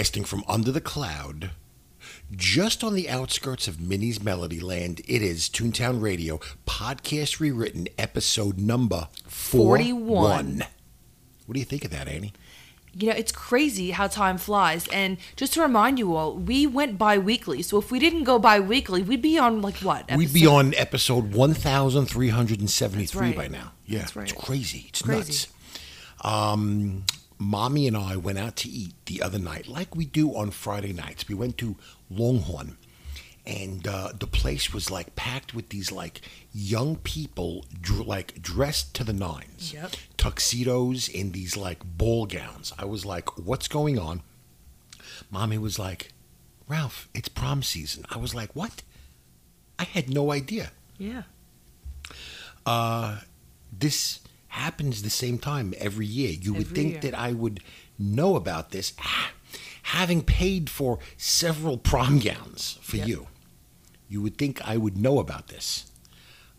Broadcasting from under the cloud, just on the outskirts of Minnie's Melody Land, it is Toontown Radio, podcast rewritten, episode number 41. 41. What do you think of that, Annie? You know, it's crazy how time flies. And just to remind you all, we went bi weekly. So if we didn't go bi weekly, we'd be on like what? We'd be on episode 1373 right. by now. Yeah, That's right. it's crazy. It's Crazy. nuts. Um, Mommy and I went out to eat the other night, like we do on Friday nights. We went to Longhorn, and uh, the place was like packed with these like young people, dr- like dressed to the nines, Yep. tuxedos in these like ball gowns. I was like, "What's going on?" Mommy was like, "Ralph, it's prom season." I was like, "What?" I had no idea Yeah. this happens the same time every year. You would think year. that I would know about this, ah, having paid for several prom gowns for Yep. you. You would think I would know about this,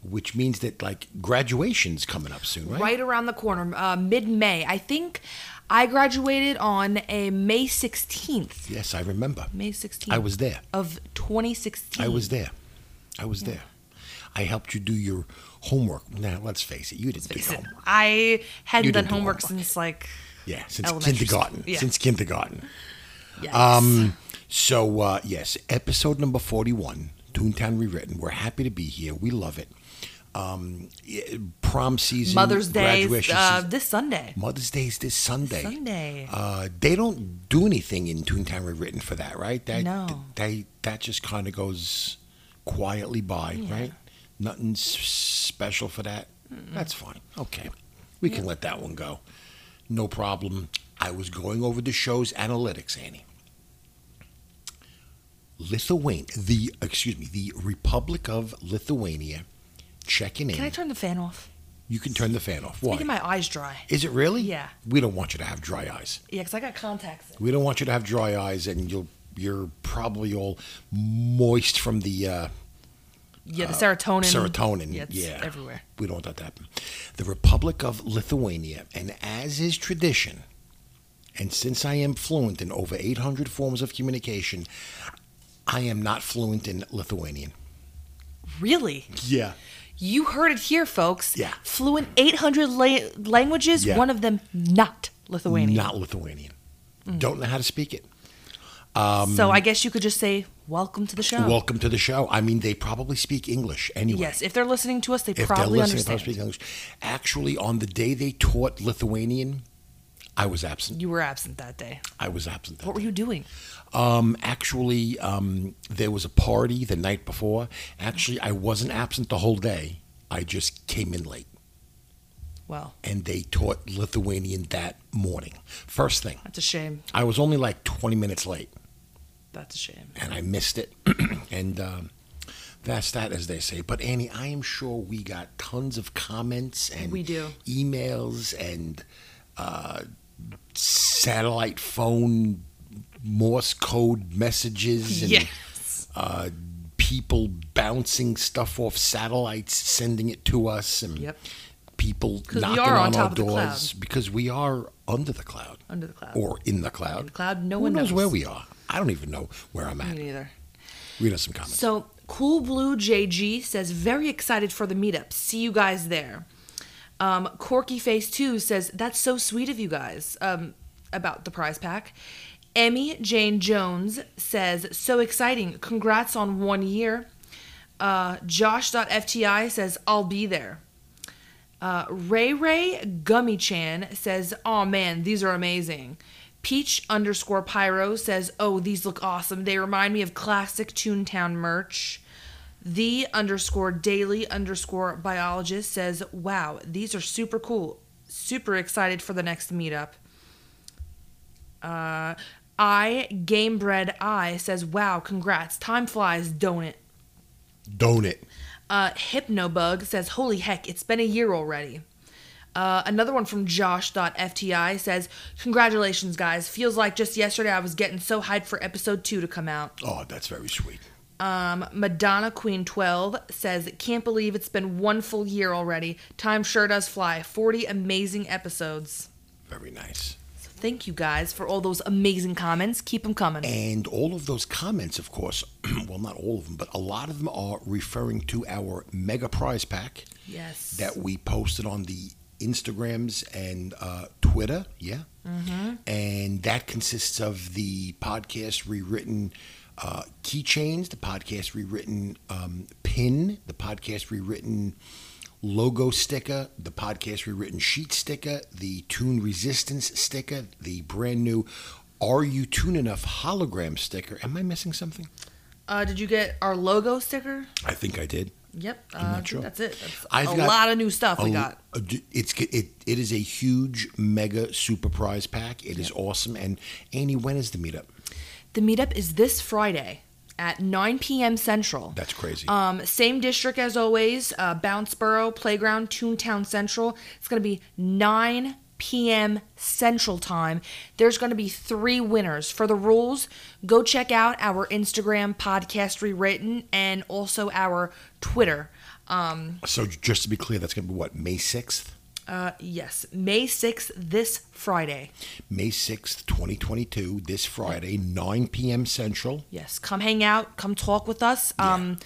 which means that like graduation's coming up soon, right? Right, around the corner, uh, mid May. I think I graduated on a May 16th. Yes, I remember. May 16th. I was there. Of 2016. I was there. I was there. I helped you do your homework. Now, let's face it, you didn't do homework. I hadn't You done homework homework. since like. Yeah, since kindergarten. Yeah. Since kindergarten. Yes. Um, so uh, yes, episode number forty-one, Toontown Rewritten. We're happy to be here. We love it. Um, prom season, Mother's Day, uh, this Sunday. Mother's Day is this Sunday. Sunday. Uh, they don't do anything in Toontown Rewritten for that, right? That, No. They that just kind of goes quietly by, right? Nothing s- special for that. That's fine. Okay, we can let that one go. No problem. I was going over the show's analytics, Annie. Lithuania, the excuse me, the Republic of Lithuania, checking in. Can I turn the fan off? you can turn the fan off. Why? Making my eyes dry. Is it really? Yeah. We don't want you to have dry eyes. Yeah, because I got contacts. We don't want you to have dry eyes, and you'll you're probably all moist from the uh, Yeah, the serotonin. serotonin. Yeah, yeah, everywhere. We don't want that to happen. The Republic of Lithuania, and as is tradition, and since I am fluent in over 800 forms of communication, I am not fluent in Lithuanian. Really? Yeah. You heard it here, folks. Yeah. Fluent 800 la- languages, Yeah. one of them not Lithuanian. Not Lithuanian. Mm. Don't know how to speak it. So I guess you could just say, welcome to the show. Welcome to the show. I mean, they probably speak English anyway. Yes, if they're listening to us, they if probably they're listening, they understand. probably speak English. Actually, on the day they taught Lithuanian, I was absent. You were absent that day. I was absent. that What were you doing? Um, actually, um, there was a party the night before. Actually, I wasn't absent the whole day. I just came in late, Well, and they taught Lithuanian that morning. First thing, that's a shame. I was only like 20 minutes late, That's a shame. and I missed it. and um, that's that, as they say. But Annie, I am sure we got tons of comments and We do. emails and uh, satellite phone Morse code messages and Yes. uh, people bouncing stuff off satellites, sending it to us, and Yep. people knocking on on, our of the cloud. doors because we are under the cloud Under the cloud. or in the cloud. In the cloud, no Who one knows, knows. where we are. I don't even know where I'm at. Me neither. Read us some comments. So, Cool Blue JG says, very excited for the meetup. See you guys there. Um, Corky Face 2 says, that's so sweet of you guys um, about the prize pack. Emmy Jane Jones says, so exciting. Congrats on one year. Uh, Josh.fti says, I'll be there. Uh, Ray Ray Gummy Chan says, "Oh man, these are amazing." Peach underscore Pyro says, "Oh, these look awesome. They remind me of classic Toontown merch." The underscore Daily underscore Biologist says, "Wow, these are super cool. Super excited for the next meetup." Uh, I Gamebred I says, "Wow, congrats. Time flies, don't it?" Don't it? Uh, Hypnobug says, Holy heck, it's been a year already. Uh, another one from Josh.fti says, Congratulations, guys. Feels like just yesterday I was getting so hyped for episode 2 to come out. Oh, that's very sweet. Um, Madonna Queen 12 says, Can't believe it's been one full year already. Time sure does fly. 40 amazing episodes. Very nice. Thank you guys for all those amazing comments. Keep them coming. And all of those comments, of course, well, not all of them, but a lot of them are referring to our mega prize pack yes. that we posted on the Instagrams and uh, Twitter. Yeah. Mm-hmm. And that consists of the podcast rewritten uh, keychains, the podcast rewritten um, pin, the podcast rewritten logo sticker, the podcast rewritten sheet sticker, the toon resistance sticker, the brand new Are You Toon Enough hologram sticker. Am I missing something? Uh, did you get our logo sticker? I think I did. Yep. Uh, I'm I not sure. That's it. That's I've a got lot of new stuff we got. a- it's it it is a huge mega super prize pack. It is awesome. And Annie, when is the meetup? The meetup is this Friday at 9 p.m. Central. That's crazy. Um, same district as always, uh, Bounceboro Playground, Toontown Central. It's going to be 9 p.m. Central Time. There's going to be three winners. For the rules, go check out our Instagram podcast rewritten and also our Twitter. Um, so just to be clear, that's going to be what May sixth. uh, yes, May 6th, this Friday. May 6th, 2022, this Friday, 9 p.m. Central. Yes, come hang out, come talk with us. Um,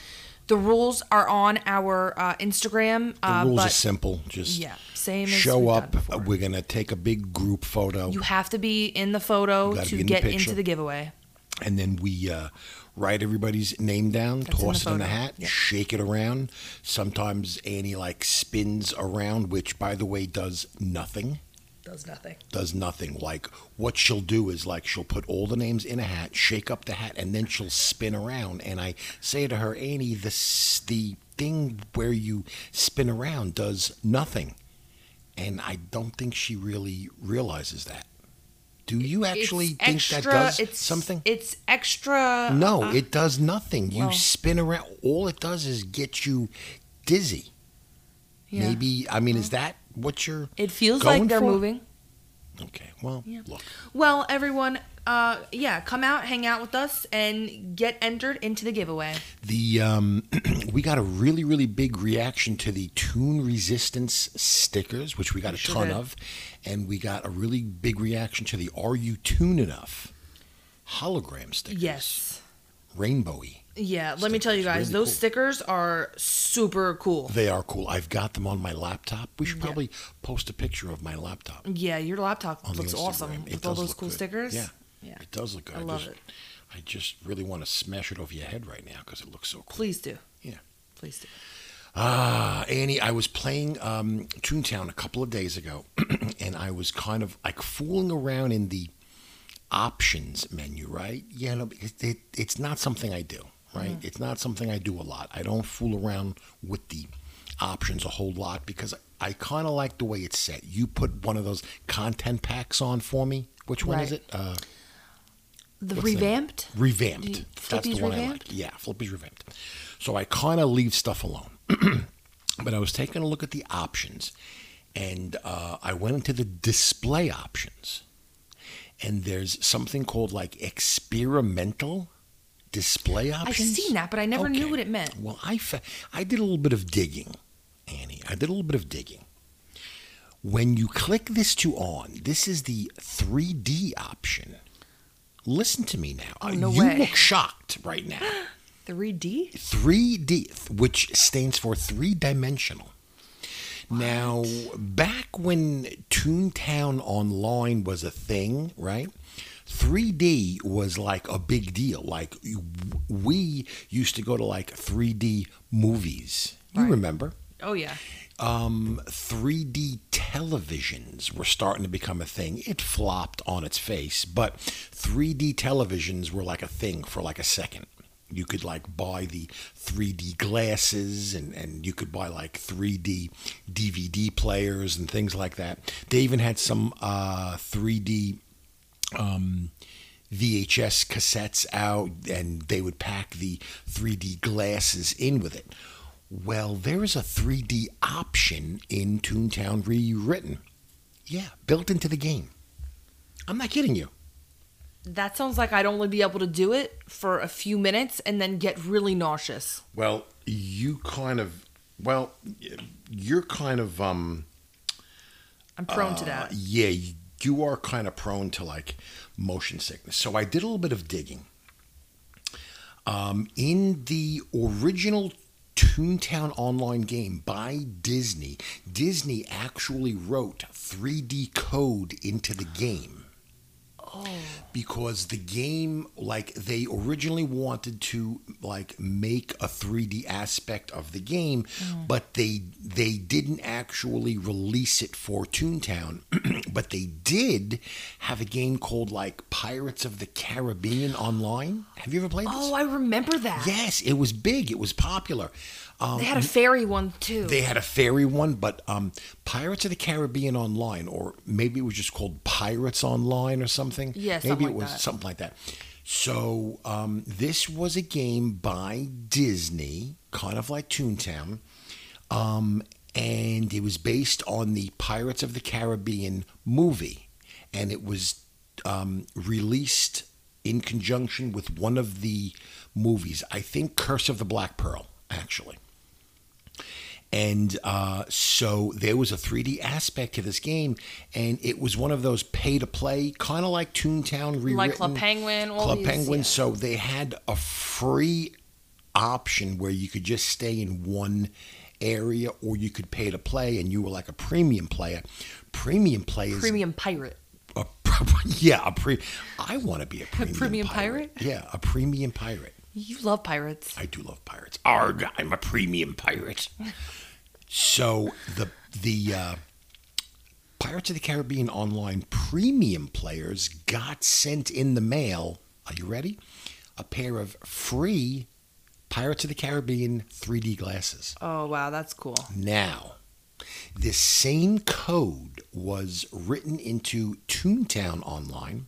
the rules are on our uh, Instagram. The uh, rules but are simple. Just yeah, same show up. We're going to take a big group photo, You have to be in the photo Gotta in get picture. into the giveaway. and then we uh, write everybody's name down, That's toss the it in the hat, Yeah. shake it around. Sometimes Annie like spins around, which, by the way, does nothing. Does nothing. does nothing. Like what she'll do is like she'll put all the names in a hat, shake up the hat, and then she'll spin around. And I say to her, Annie, the the thing where you spin around does nothing. And I don't think she really realizes that. Do you actually It's think extra, that does it's, something? It's extra. no, uh, it does nothing. You well- spin around. All it does is get you dizzy. yeah. Maybe I mean, is that what you're? It feels like they're for? moving. Okay. Well, Yeah. look. Well, everyone, uh, yeah, come out, hang out with us, and get entered into the giveaway. The um, we got a really really big reaction to the toon resistance stickers, which we got a sure ton did. of, and we got a really big reaction to the "Are You Toon Enough" hologram stickers. Yes. rainbowy. Yeah, let me tell you guys, really those cool. stickers are super cool. They are cool. I've got them on my laptop. We should Yeah. probably post a picture of my laptop Yeah, your laptop on looks awesome It with all those cool good. stickers. Yeah, Yeah. it does look good. I love just, it. I just really want to smash it over your head right now because it looks so cool. Please do. Yeah. Please do. Ah, Annie, I was playing um, Toontown a couple of days ago, and I was kind of like fooling around in the options menu, right? Yeah, no, it, it, it's not something I do, right? It's not something I do a lot. I don't fool around with the options a whole lot because I kind of like the way it's set. You put one of those content packs on for me. Which one is it? Uh, The What's the- revamped? revamped. You- That's the one I revamped? like. Yeah, Flippy's revamped. So I kind of leave stuff alone. but I was taking a look at the options, and uh, I went into the display options, and there's something called like experimental display option? I've seen that, but I never knew what it meant. Well, I fa- I did a little bit of digging, Annie. I did a little bit of digging. When you click this to on, this is the 3D option. Listen to me now. Oh, uh, no you way. look shocked right now. 3D? 3D, which stands for three dimensional. Now, back when Toontown Online was a thing, right? 3D was like a big deal. Like we used to go to like 3D movies. You Right. remember? Oh, yeah. um, 3D televisions were starting to become a thing. It flopped on its face, but 3D televisions were like a thing for like a second. You could like buy the 3D glasses and, and you could buy like 3D DVD players and things like that. They even had some uh, 3D um, VHS cassettes out and they would pack the 3D glasses in with it. Well, there is a 3D option in Toontown Rewritten. Yeah, built into the game. I'm not kidding you. That sounds like I'd only be able to do it for a few minutes and then get really nauseous. Well, you kind of, well, you're kind of, um, I'm prone to uh, that. yeah, you are kind of prone to like motion sickness. So I did a little bit of digging. Um, in the original Toontown online game by Disney, Disney actually wrote 3D code into the game. Because the game, like, they originally wanted to like make a 3D aspect of the game, mm. but they they didn't actually release it for Toontown. but they did have a game called like Pirates of the Caribbean Online. Have you ever played this? Oh, I remember that. Yes, it was big. It was popular. Um, They had a fairy one too. they had a fairy one, but um, Pirates of the Caribbean Online, or maybe it was just called Pirates Online or something. Yeah, maybe something it like was that. something like that. So um, this was a game by Disney, kind of like Toontown, um, and it was based on the Pirates of the Caribbean movie, and it was um, released in conjunction with one of the movies. I think Curse of the Black Pearl, actually. And uh, so there was a 3D aspect to this game, and it was one of those pay to play, kind of like Toontown rewritten. Like Club Penguin, Club these, Penguin. yeah. So they had a free option where you could just stay in one area, or you could pay to play, and you were like a premium player. Premium players, Premium pirate. a, yeah, a pre. I want to be a premium, premium pirate? Yeah, a premium pirate. You love pirates. I do love pirates. Arg, I'm a premium pirate. so the the uh, Pirates of the Caribbean online premium players got sent in the mail. Are you ready? A pair of free Pirates of the Caribbean 3D glasses. Oh wow, that's cool. Now, this same code was written into Toontown Online,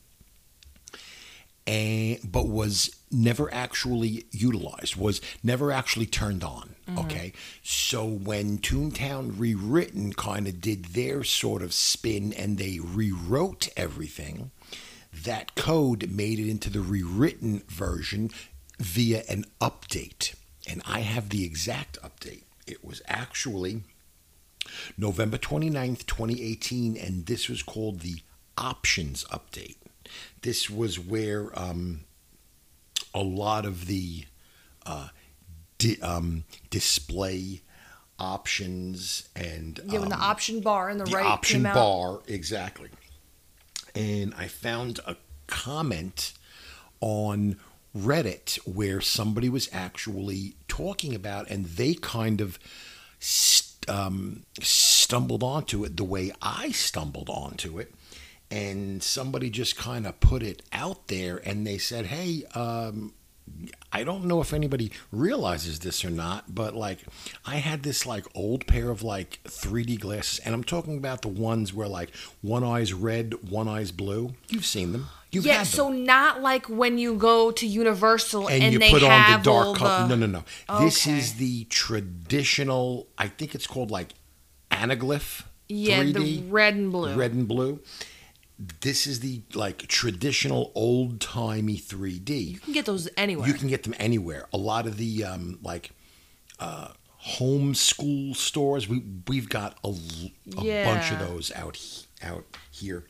and but was never actually utilized, was never actually turned on. Okay, so when Toontown Rewritten kind of did their sort of spin and they rewrote everything, that code made it into the rewritten version via an update. And I have the exact update. It was actually November 29th, 2018, and this was called the options update. This was where um, a lot of the uh, di- um, display options and Yeah, when the um, option bar in the, the right option bar exactly. And i found a comment on reddit where somebody was actually talking about and they kind of st- um, stumbled onto it the way i stumbled onto it and somebody just kind of put it out there and they said hey um, I don't know if anybody realizes this or not, but like I had this like old pair of like 3D glasses, and I'm talking about the ones where like one eye's red, one eye's blue. You've seen them. You've yeah, had them. so not like when you go to Universal and, and, you they put on the dark color. the- No, no, no. This is the traditional. I think it's called like anaglyph. Yeah, 3D, the red and blue. Red and blue. This is the like traditional old timey 3D. You can get those anywhere. You can get them anywhere. A lot of the um, like uh, homeschool stores, we we've got a, a bunch of those out he- out here.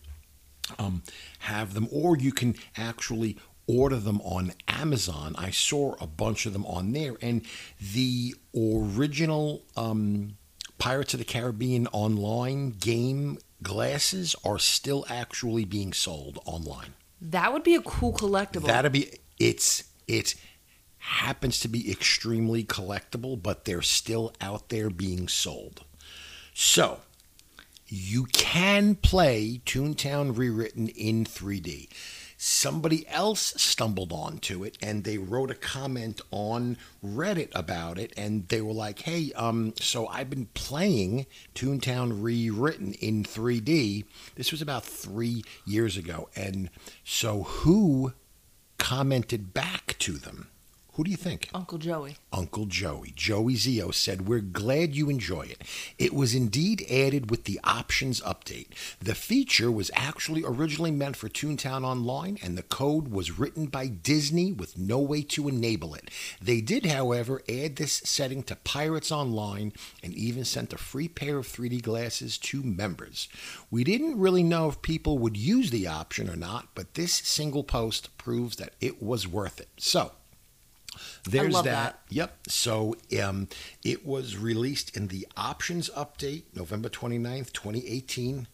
Um, have them, or you can actually order them on Amazon. I saw a bunch of them on there, and the original um, Pirates of the Caribbean online game glasses are still actually being sold online. that would be a cool collectible. That'd be it's it happens to be extremely collectible, but they're still out there being sold. So you can play Toontown Rewritten in 3D. Somebody else stumbled onto it and they wrote a comment on Reddit about it and they were like, "Hey, um so I've been playing Toontown Rewritten in 3D. This was about 3 years ago." And so who commented back to them? Who do you think? Uncle Joey. Uncle Joey. Joey Zio said, We're glad you enjoy it. It was indeed added with the options update. The feature was actually originally meant for Toontown Online, and the code was written by Disney with no way to enable it. They did, however, add this setting to Pirates Online and even sent a free pair of 3D glasses to members. We didn't really know if people would use the option or not, but this single post proves that it was worth it. So, there's that. that. Yep. So um, it was released in the options update November 29th, 2018.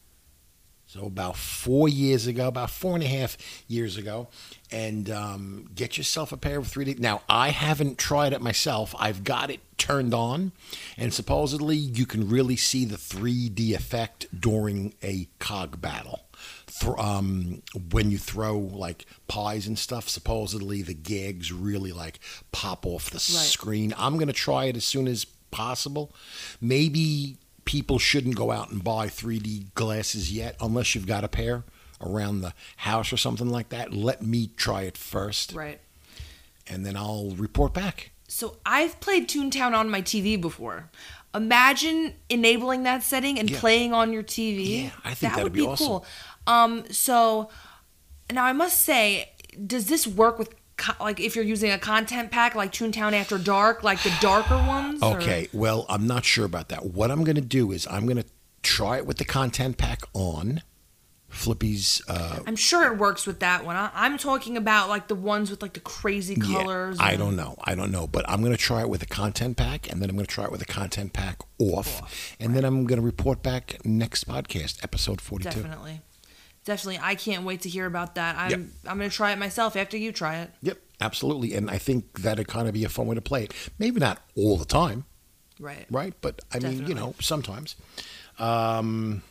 So about four years ago, about four and a half years ago. And um, get yourself a pair of 3D. Now, I haven't tried it myself. I've got it turned on. And supposedly you can really see the 3D effect during a cog battle th- um, when you throw like pies and stuff, supposedly the gags really like pop off the screen. I'm gonna try it as soon as possible. Maybe people shouldn't go out and buy 3D glasses yet unless you've got a pair around the house or something like that. Let me try it first, Right. and then I'll report back. So I've played Toontown on my TV before. Imagine enabling that setting and Yeah. playing on your TV. Yeah, I think that that'd be be, awesome. cool. Um, so now I must say, does this work with co- like if you're using a content pack like Toontown After Dark, like the darker ones? or- Okay, well, I'm not sure about that. What I'm going to do is I'm going to try it with the content pack on. Flippy's. Uh, I'm sure it works with that one. I, I'm talking about like the ones with like the crazy yeah, colors. I don't know. I don't know. But I'm going to try it with a content pack, and then I'm going to try it with a content pack off, and then I'm going to report back next podcast, episode 42. Definitely. Definitely. I can't wait to hear about that. I'm Yep. I'm gonna try it myself after you try it. Yep, absolutely. And I think that'd kind of be a fun way to play it. Maybe not all the time, Right. right? But I mean, you know, sometimes. Um,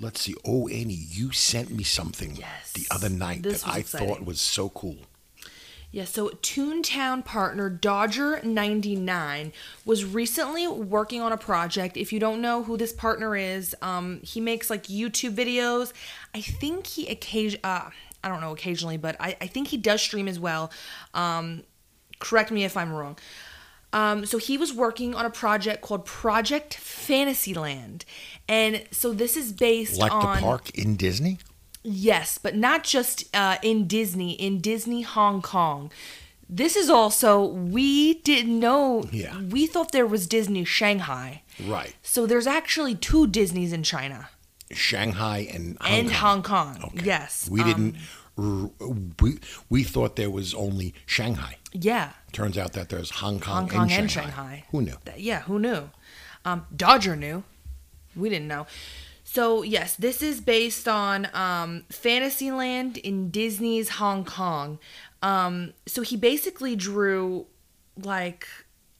let's see. Oh, Annie, you sent me something Yes. the other night This that I exciting. thought was so cool. Yeah, so Toontown partner Dodger99 was recently working on a project. If you don't know who this partner is, um, he makes like YouTube videos. I think he occasion uh, I don't know occasionally, but I, I think he does stream as well. Um, correct me if I'm wrong. Um, so he was working on a project called Project Fantasyland, and so this is based Like on the park in Disney? Yes, but not just uh, in Disney, in Disney Hong Kong. This is also, we didn't know, Yeah. we thought there was Disney Shanghai. Right. So there's actually two Disneys in China Shanghai and Hong and Kong. Hong Kong. Okay. Yes. We um, didn't. We, we thought there was only Shanghai. Yeah. Turns out that there's Hong Kong, Hong Kong and, and Shanghai. Shanghai. Who knew? Yeah, who knew? Um, Dodger knew. We didn't know. So yes, this is based on um, Fantasyland in Disney's Hong Kong. Um, so he basically drew like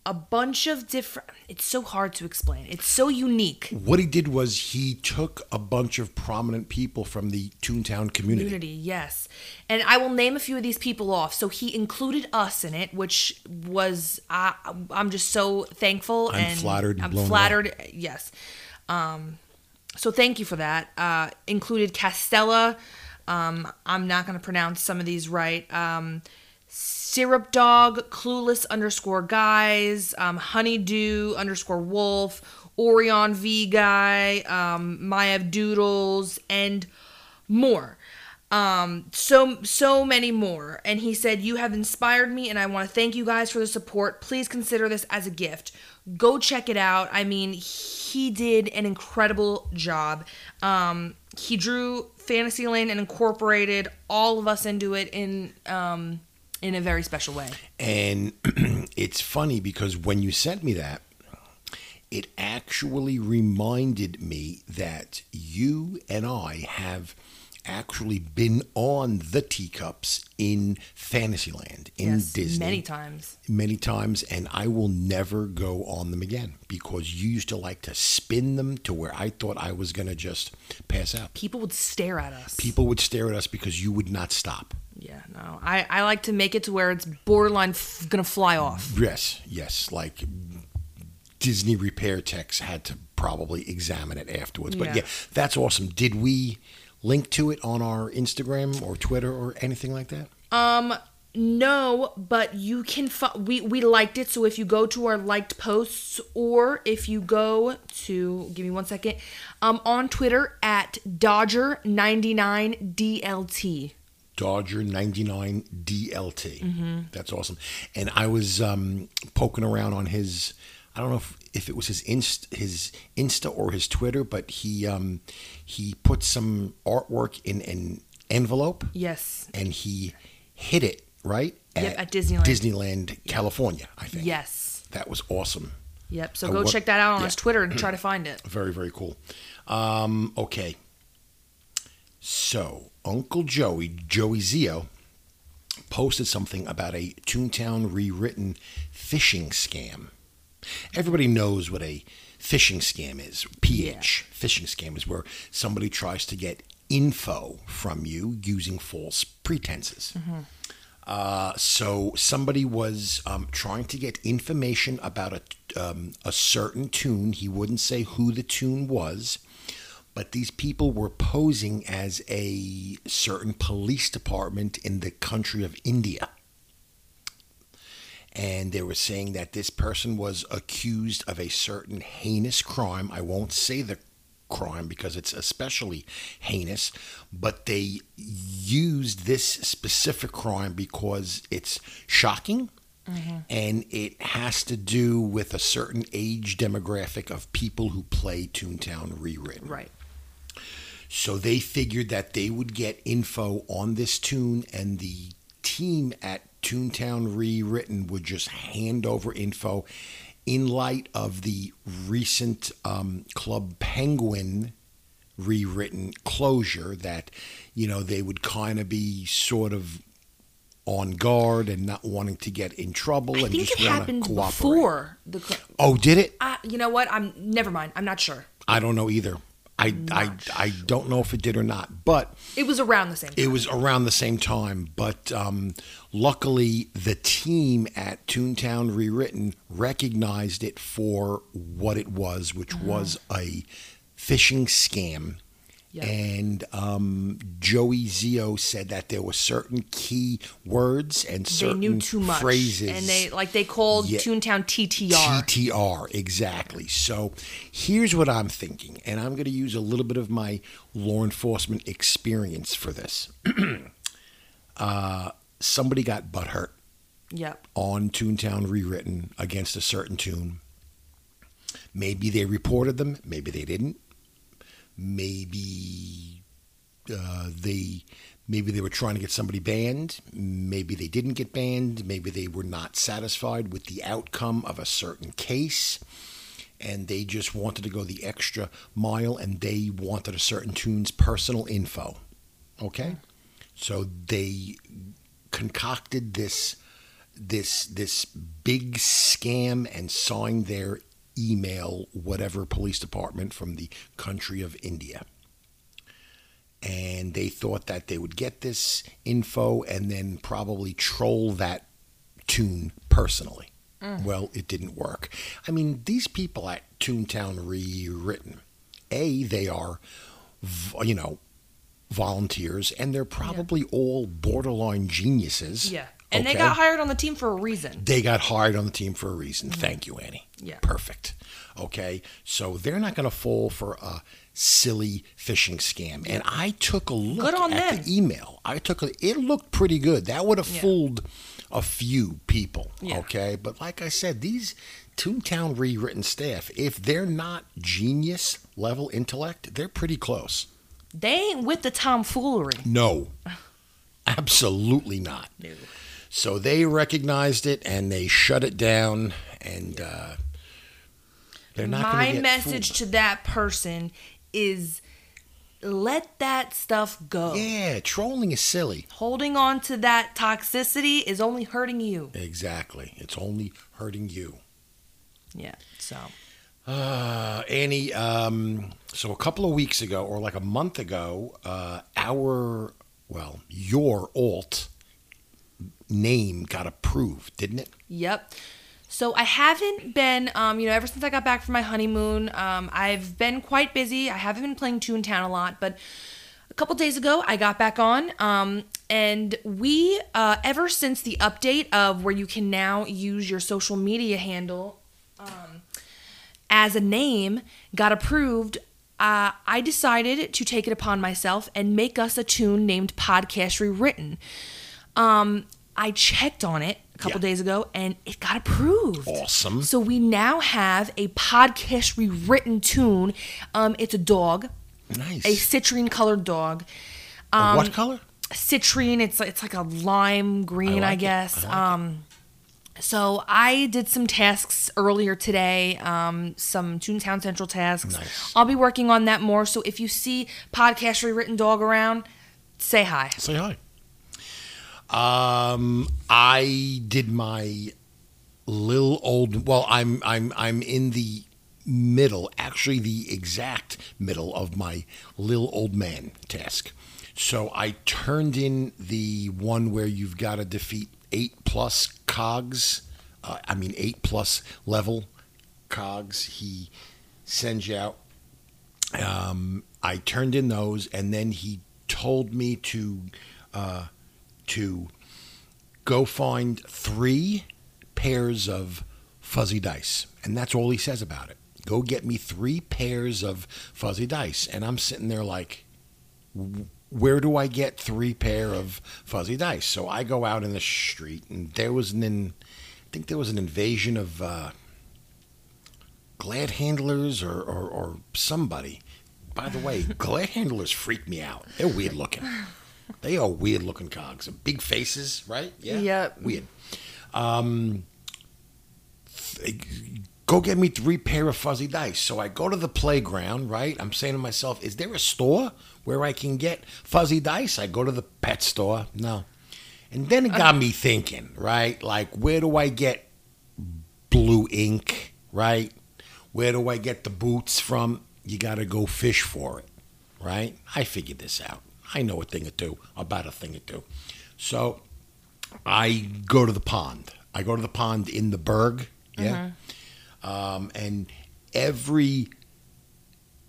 a bunch of different. It's so hard to explain. It's so unique. What he did was he took a bunch of prominent people from the Toontown community. Community, yes. And I will name a few of these people off. So he included us in it, which was I I'm just so thankful I'm and flattered I'm blown away. flattered. Yes. Um, so thank you for that. Uh, included Castella. Um, I'm not going to pronounce some of these right. Um, Syrup Dog, Clueless underscore Guys, um, Honeydew underscore Wolf, Orion V Guy, um, Maev Doodles, and more. Um, so so many more. And he said, "You have inspired me, and I want to thank you guys for the support. Please consider this as a gift. Go check it out. I mean, he did an incredible job. Um, he drew Fantasyland and incorporated all of us into it in um, in a very special way. And it's funny because when you sent me that, it actually reminded me that you and I have actually been on the teacups in Fantasyland in yes, Disney many times. many times and I will never go on them again because you used to like to spin them to where I thought I was going to just pass out. People would stare at us. People would stare at us because you would not stop. Yeah, no. I, I like to make it to where it's borderline f- gonna fly off. Yes, yes, like Disney repair techs had to probably examine it afterwards. But Yeah. yeah, that's awesome. Did we link to it on our Instagram or Twitter or anything like that? Um, No, but you can. Fu- we we liked it. So if you go to our liked posts, or if you go to give me one second, um, on Twitter at Dodger ninety nine DLT. Dodger 99 DLT. That's awesome. And I was um, poking around on his, I don't know if, if it was his Inst, his Insta or his Twitter, but he um, he put some artwork in an envelope Yes. and he hid it right Yep, at Disneyland. Disneyland, California. I think. Yes. that was awesome. Yep. So Uh, go what- check that out on yeah. his Twitter and try to find it. Very, very cool. Um, okay. So, Uncle Joey, Joey Zio, posted something about a Toontown rewritten phishing scam. Everybody knows what a phishing scam is. PH. Phishing scam is where somebody tries to get info from you using false pretenses. Uh, so somebody was um, trying to get information about a, um, a certain toon. He wouldn't say who the toon was, but these people were posing as a certain police department in the country of India. And they were saying that this person was accused of a certain heinous crime. I won't say the crime because it's especially heinous, but they used this specific crime because it's shocking mm-hmm. and it has to do with a certain age demographic of people who play Toontown Rewritten. Right. So they figured that they would get info on this toon, and the team at Toontown Rewritten would just hand over info in light of the recent um, Club Penguin rewritten closure that, you know, they would kind of be sort of on guard and not wanting to get in trouble I and think just it happened cooperate. before the. cl- Oh, did it? Uh, you know what? I'm never mind. I'm not sure. I don't know either. I, I, I don't know if it did or not, but It was around the same. It Time. was around the same time, but um, luckily the team at Toontown Rewritten recognized it for what it was, which Mm-hmm. was a phishing scam. And um, Joey Zio said that there were certain key words and They certain knew too much, phrases. and they like they called Yeah. Toontown TTR. TTR, exactly. So here's what I'm thinking, and I'm going to use a little bit of my law enforcement experience for this. uh, somebody got butthurt yep. on Toontown Rewritten against a certain toon. Maybe they reported them, maybe they didn't. Maybe uh, they maybe they were trying to get somebody banned. Maybe they didn't get banned. Maybe they were not satisfied with the outcome of a certain case, and they just wanted to go the extra mile, and they wanted a certain toon's personal info. Okay, so they concocted this this this big scam and signed their email whatever police department from the country of India. And they thought that they would get this info and then probably troll that toon personally. Mm. Well, it didn't work. I mean, these people at Toontown Rewritten, A, they are, you know, volunteers and they're probably all borderline geniuses. Yeah. And they got hired on the team for a reason. They got hired on the team for a reason. Mm-hmm. Thank you, Annie. Yeah. Perfect. Okay. So they're not going to fall for a silly phishing scam. And I took a look on at them. the email. I took a, it looked pretty good. That would have Yeah. fooled a few people. Yeah. Okay. But like I said, these Toontown rewritten staff, if they're not genius level intellect, they're pretty close. They ain't with the tomfoolery. No. Absolutely not. No. So they recognized it and they shut it down, and uh, they're not going My message fooled. to that person is let that stuff go. Yeah, trolling is silly. Holding on to that toxicity is only hurting you. Exactly. It's only hurting you. Yeah. So Uh, Annie, um, so a couple of weeks ago, or like a month ago, uh, our, well, your alt name got approved, didn't it? Yep. So I haven't been, um, you know, ever since I got back from my honeymoon, um, I've been quite busy. I haven't been playing Toontown a lot, but a couple days ago I got back on, um, and we, uh, ever since the update of where you can now use your social media handle um, as a name got approved, uh, I decided to take it upon myself and make us a toon named Podcast Rewritten. Um, I checked on it a couple Yeah. days ago and it got approved. Awesome. So we now have a podcast rewritten toon. Um, it's a dog, Nice. a citrine colored dog. Um, what color? citrine. It's it's like a lime green, I, like it. guess. I like um, so I did some tasks earlier today, um, some Toontown Central tasks. Nice. I'll be working on that more. So if you see podcast rewritten dog around, say hi. Say hi. Um, I did my little old. Well, I'm I'm I'm in the middle, actually the exact middle of my little old man task. So I turned in the one where you've got to defeat eight plus cogs. Uh, I mean eight plus level cogs. He sends you out um, I turned in those, and then he told me to uh, to go find three pairs of fuzzy dice, and that's all he says about it. Go get me three pairs of fuzzy dice, and I'm sitting there like, where do I get three pair of fuzzy dice? So I go out in the street, and there was an, in, I think there was an invasion of. Uh, glad handlers or, or, or somebody. By the way, glad handlers freak me out. They're weird looking. They are weird looking cogs. Big faces, right? Yeah. Yep. Weird. Um, go get me three pair of fuzzy dice. So I go to the playground, right? I'm saying to myself, is there a store where I can get fuzzy dice? I go to the pet store. No. And then it got me thinking, right? Like, where do I get blue ink, right? Where do I get the boots from? You got to go fish for it, right? I figured this out. I know a thing or two about a thing or two. So I go to the pond. I go to the pond in the Brrrgh, yeah? Um, and every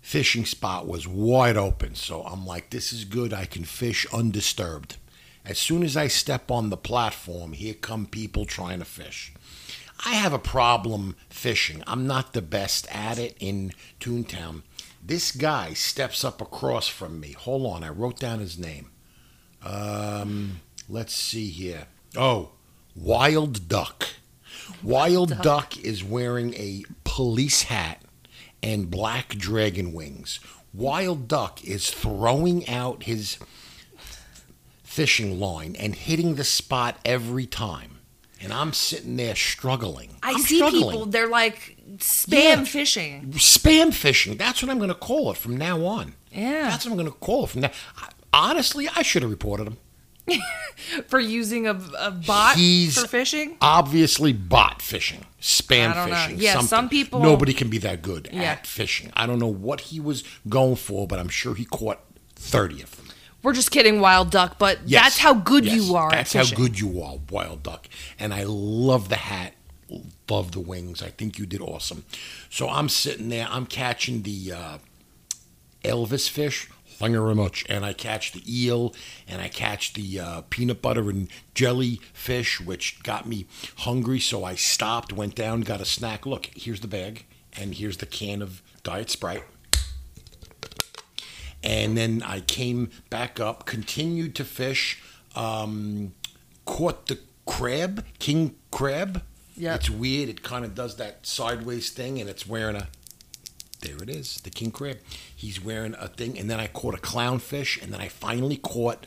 fishing spot was wide open. So I'm like, this is good. I can fish undisturbed. As soon as I step on the platform, here come people trying to fish. I have a problem fishing. I'm not the best at it in Toontown. This guy steps up across from me. Hold on, I wrote down his name. Um, let's see here. Oh, Wild Duck. Wild Duck. is wearing a police hat and black dragon wings. Wild Duck is throwing out his fishing line and hitting the spot every time. And I'm sitting there struggling. I I'm see struggling. people. They're like spam Yeah. fishing. spam fishing. That's what I'm going to call it from now on. Yeah. That's what I'm going to call it from now. Honestly, I should have reported him. for using a, a bot He's for fishing. Obviously, bot fishing, spam I don't know. fishing. Yeah, something. some people- Nobody can be that good Yeah. at fishing. I don't know what he was going for, but I'm sure he caught 30 of them. We're just kidding, Wild Duck, but Yes. that's how good Yes. you are. That's at how good you are, Wild Duck. And I love the hat, love the wings. I think you did awesome. So I'm sitting there, I'm catching the uh, Elvis fish. Thank you very much. And I catch the eel, and I catch the uh, peanut butter and jelly fish, which got me hungry. So I stopped, went down, got a snack. Look, here's the bag, and here's the can of Diet Sprite. And then I came back up, continued to fish, um, caught the crab, king crab. Yep. It's weird. It kind of does that sideways thing, and it's wearing a. There it is, the king crab. He's wearing a thing, and then I caught a clownfish, and then I finally caught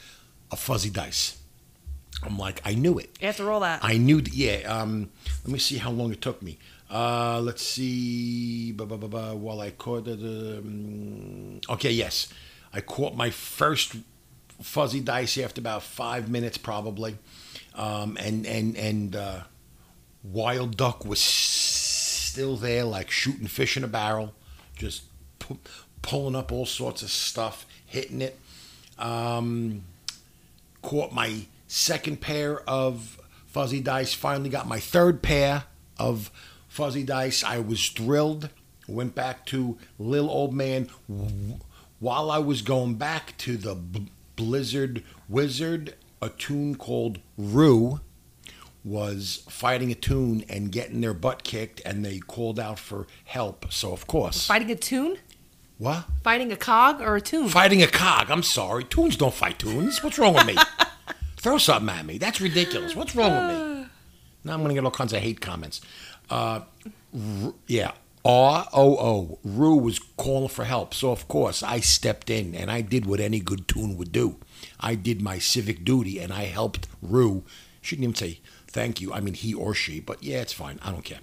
a fuzzy dice. I'm like, I knew it. After all that, I knew, th- yeah. Um, let me see how long it took me. Uh, let's see. Ba, ba, ba, ba, while I caught it. Um, okay, yes. I caught my first fuzzy dice after about five minutes, probably. Um, and and and uh, Wild Duck was still there, like shooting fish in a barrel, just pu- pulling up all sorts of stuff, hitting it. Um, caught my second pair of fuzzy dice. Finally got my third pair of fuzzy dice. I was thrilled. Went back to Lil Old Man. While I was going back to the Blizzard Wizard a toon called Rue was fighting a toon and getting their butt kicked, and they called out for help. So of course, Fighting a toon? what? Fighting a cog or a toon? Fighting a cog. I'm sorry. Toons don't fight toons. What's wrong with me? Throw something at me. That's ridiculous. What's wrong with me? Now I'm going to get all kinds of hate comments. Uh, R- yeah. R O O. Rue was calling for help. So, of course, I stepped in and I did what any good tune would do. I did my civic duty and I helped Rue. Shouldn't even say thank you. I mean, he or she, but yeah, it's fine. I don't care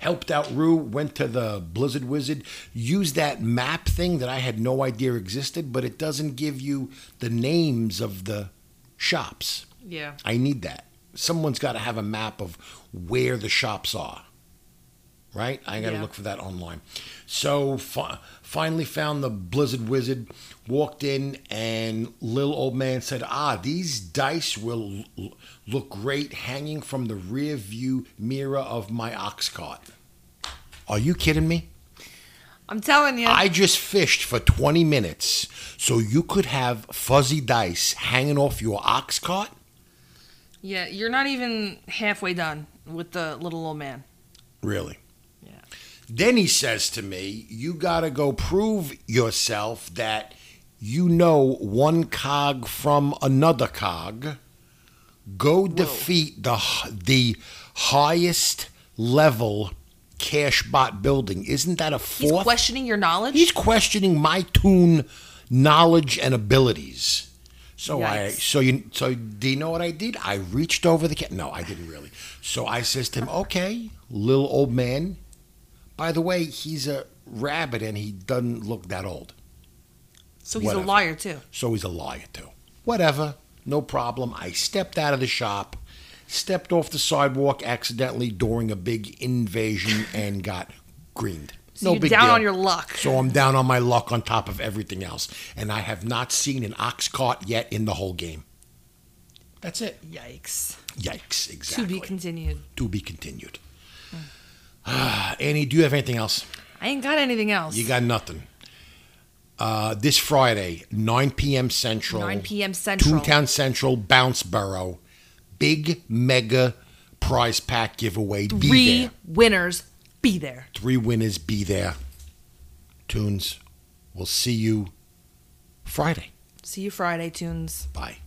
helped out Rue, went to the Blizzard Wizard, used that map thing that I had no idea existed, but it doesn't give you the names of the shops. Yeah. I need that. Someone's got to have a map of where the shops are. Right? I got to Yeah. look for that online. So fi- finally found the Blizzard Wizard, walked in, and little old man said, Ah, these dice will l- look great hanging from the rear view mirror of my ox cart. Are you kidding me? I'm telling you. I just fished for 20 minutes so you could have fuzzy dice hanging off your ox cart? yeah, you're not even halfway done with the little old man. Really? Then he says to me, You got to go prove yourself that you know one cog from another cog. Go defeat the, the highest level cash bot building. Isn't that a He's questioning your knowledge. He's questioning my toon knowledge and abilities. So I so you so do you know what I did? I reached over the cat. No, I didn't really. So I says to him, "Okay, little old man. By the way, he's a rabbit and he doesn't look that old. so he's whatever. a liar too. So he's a liar too. Whatever, no problem. I stepped out of the shop, stepped off the sidewalk accidentally during a big invasion and got greened. So no you're big down deal. on your luck. So I'm down on my luck on top of everything else. And I have not seen an ox cart yet in the whole game. That's it. Yikes. Yikes, exactly. To be continued. To be continued. Ah, Annie, do you have anything else? I ain't got anything else. You got nothing. Uh, this Friday, 9 p.m. Central. 9 p.m. Central. Toontown Central, Bounceboro. Big mega prize pack giveaway. Be Three there. winners. Be there. Three winners. Be there. Toons. We'll see you Friday. See you Friday, toons. Bye.